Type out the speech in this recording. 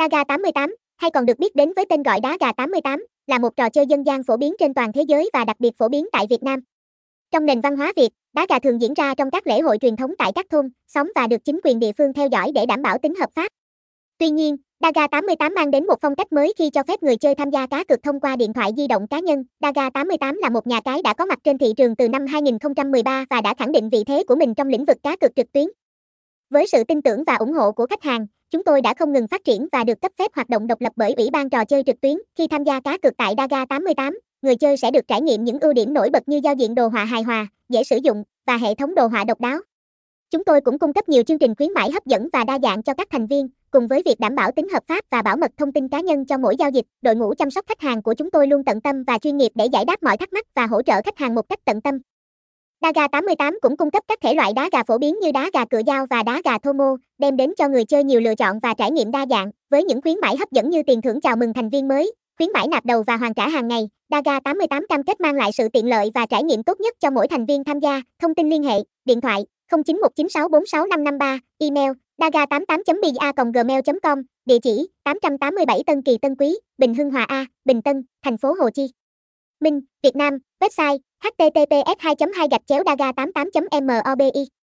Daga 88, hay còn được biết đến với tên gọi đá gà 88, là một trò chơi dân gian phổ biến trên toàn thế giới và đặc biệt phổ biến tại Việt Nam. Trong nền văn hóa Việt, đá gà thường diễn ra trong các lễ hội truyền thống tại các thôn, xóm và được chính quyền địa phương theo dõi để đảm bảo tính hợp pháp. Tuy nhiên, Daga 88 mang đến một phong cách mới khi cho phép người chơi tham gia cá cược thông qua điện thoại di động cá nhân. Daga 88 là một nhà cái đã có mặt trên thị trường từ năm 2013 và đã khẳng định vị thế của mình trong lĩnh vực cá cược trực tuyến. Với sự tin tưởng và ủng hộ của khách hàng, chúng tôi đã không ngừng phát triển và được cấp phép hoạt động độc lập bởi Ủy ban trò chơi trực tuyến. Khi tham gia cá cược tại Daga 88, người chơi sẽ được trải nghiệm những ưu điểm nổi bật như giao diện đồ họa hài hòa, dễ sử dụng và hệ thống đồ họa độc đáo. Chúng tôi cũng cung cấp nhiều chương trình khuyến mãi hấp dẫn và đa dạng cho các thành viên, cùng với việc đảm bảo tính hợp pháp và bảo mật thông tin cá nhân cho mỗi giao dịch. Đội ngũ chăm sóc khách hàng của chúng tôi luôn tận tâm và chuyên nghiệp để giải đáp mọi thắc mắc và hỗ trợ khách hàng một cách tận tâm. Đá gà 88 cũng cung cấp các thể loại đá gà phổ biến như đá gà cựa dao và đá gà thô mô, đem đến cho người chơi nhiều lựa chọn và trải nghiệm đa dạng, với những khuyến mãi hấp dẫn như tiền thưởng chào mừng thành viên mới, khuyến mãi nạp đầu và hoàn trả hàng ngày. Daga 88 cam kết mang lại sự tiện lợi và trải nghiệm tốt nhất cho mỗi thành viên tham gia. Thông tin liên hệ, điện thoại 0919646553, email daga88.bia.gmail.com, địa chỉ 887 Tân Kỳ Tân Quý, Bình Hưng Hòa A, Bình Tân, thành phố Hồ Chí Minh, Việt Nam, website https 2 2 gạch chéo daga 88 mobi